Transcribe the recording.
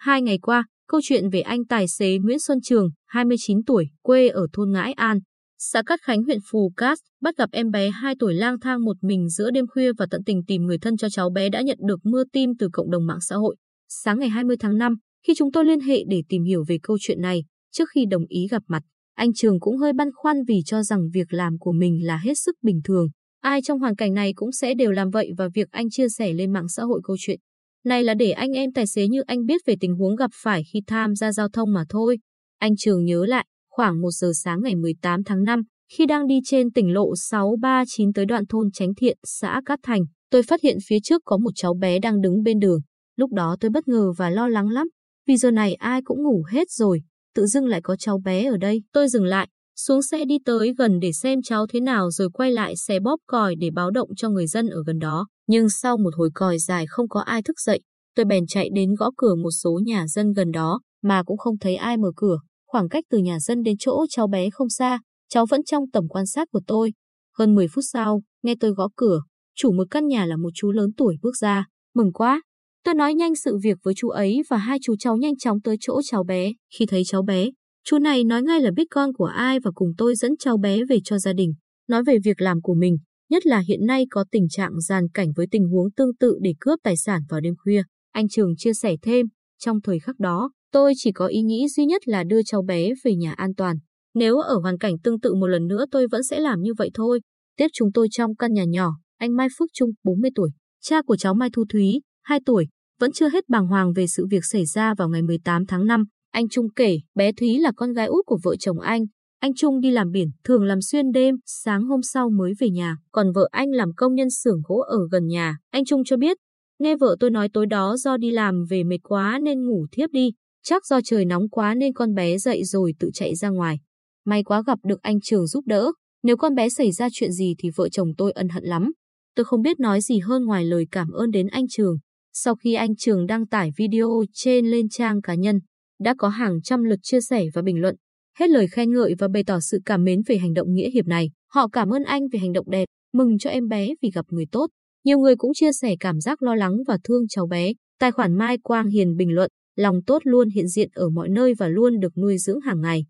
Hai ngày qua, câu chuyện về anh tài xế Nguyễn Xuân Trường, 29 tuổi, quê ở thôn Ngãi An, xã Cát Khánh huyện Phù Cát, bắt gặp em bé 2 tuổi lang thang một mình giữa đêm khuya và tận tình tìm người thân cho cháu bé đã nhận được mưa tim từ cộng đồng mạng xã hội. Sáng ngày 20 tháng 5, khi chúng tôi liên hệ để tìm hiểu về câu chuyện này, trước khi đồng ý gặp mặt, anh Trường cũng hơi băn khoăn vì cho rằng việc làm của mình là hết sức bình thường. Ai trong hoàn cảnh này cũng sẽ đều làm vậy và việc anh chia sẻ lên mạng xã hội câu chuyện. Này là để anh em tài xế như anh biết về tình huống gặp phải khi tham gia giao thông mà thôi. Anh Trường nhớ lại, khoảng 1 giờ sáng ngày 18 tháng 5, khi đang đi trên tỉnh lộ 639 tới đoạn thôn tránh Thiện, xã Cát Thành, tôi phát hiện phía trước có một cháu bé đang đứng bên đường. Lúc đó tôi bất ngờ và lo lắng lắm, vì giờ này ai cũng ngủ hết rồi, tự dưng lại có cháu bé ở đây. Tôi dừng lại, xuống xe đi tới gần để xem cháu thế nào rồi quay lại xe bóp còi để báo động cho người dân ở gần đó. Nhưng sau một hồi còi dài không có ai thức dậy, tôi bèn chạy đến gõ cửa một số nhà dân gần đó mà cũng không thấy ai mở cửa. Khoảng cách từ nhà dân đến chỗ cháu bé không xa, cháu vẫn trong tầm quan sát của tôi. Hơn 10 phút sau, nghe tôi gõ cửa, chủ một căn nhà là một chú lớn tuổi bước ra. Mừng quá, Tôi nói nhanh sự việc với chú ấy và hai chú cháu nhanh chóng tới chỗ cháu bé. Khi thấy cháu bé, chú này nói ngay là biết con của ai và cùng tôi dẫn cháu bé về cho gia đình. Nói về việc làm của mình, nhất là hiện nay có tình trạng giàn cảnh với tình huống tương tự để cướp tài sản vào đêm khuya. Anh Trường chia sẻ thêm, trong thời khắc đó, tôi chỉ có ý nghĩ duy nhất là đưa cháu bé về nhà an toàn. Nếu ở hoàn cảnh tương tự một lần nữa tôi vẫn sẽ làm như vậy thôi. Tiếp chúng tôi trong căn nhà nhỏ, anh Mai Phước Trung, 40 tuổi, cha của cháu Mai Thu Thúy, 2 tuổi, vẫn chưa hết bàng hoàng về sự việc xảy ra vào ngày 18 tháng 5. Anh Trung kể, bé Thúy là con gái út của vợ chồng anh. Anh Trung đi làm biển, thường làm xuyên đêm, sáng hôm sau mới về nhà. Còn vợ anh làm công nhân xưởng gỗ ở gần nhà. Anh Trung cho biết, nghe vợ tôi nói tối đó do đi làm về mệt quá nên ngủ thiếp đi. Chắc do trời nóng quá nên con bé dậy rồi tự chạy ra ngoài. May quá gặp được anh Trường giúp đỡ. Nếu con bé xảy ra chuyện gì thì vợ chồng tôi ân hận lắm. Tôi không biết nói gì hơn ngoài lời cảm ơn đến anh Trường. Sau khi anh Trường đăng tải video trên lên trang cá nhân, đã có hàng trăm lượt chia sẻ và bình luận, hết lời khen ngợi và bày tỏ sự cảm mến về hành động nghĩa hiệp này. Họ cảm ơn anh về hành động đẹp, mừng cho em bé vì gặp người tốt. Nhiều người cũng chia sẻ cảm giác lo lắng và thương cháu bé. Tài khoản Mai Quang Hiền bình luận, lòng tốt luôn hiện diện ở mọi nơi và luôn được nuôi dưỡng hàng ngày.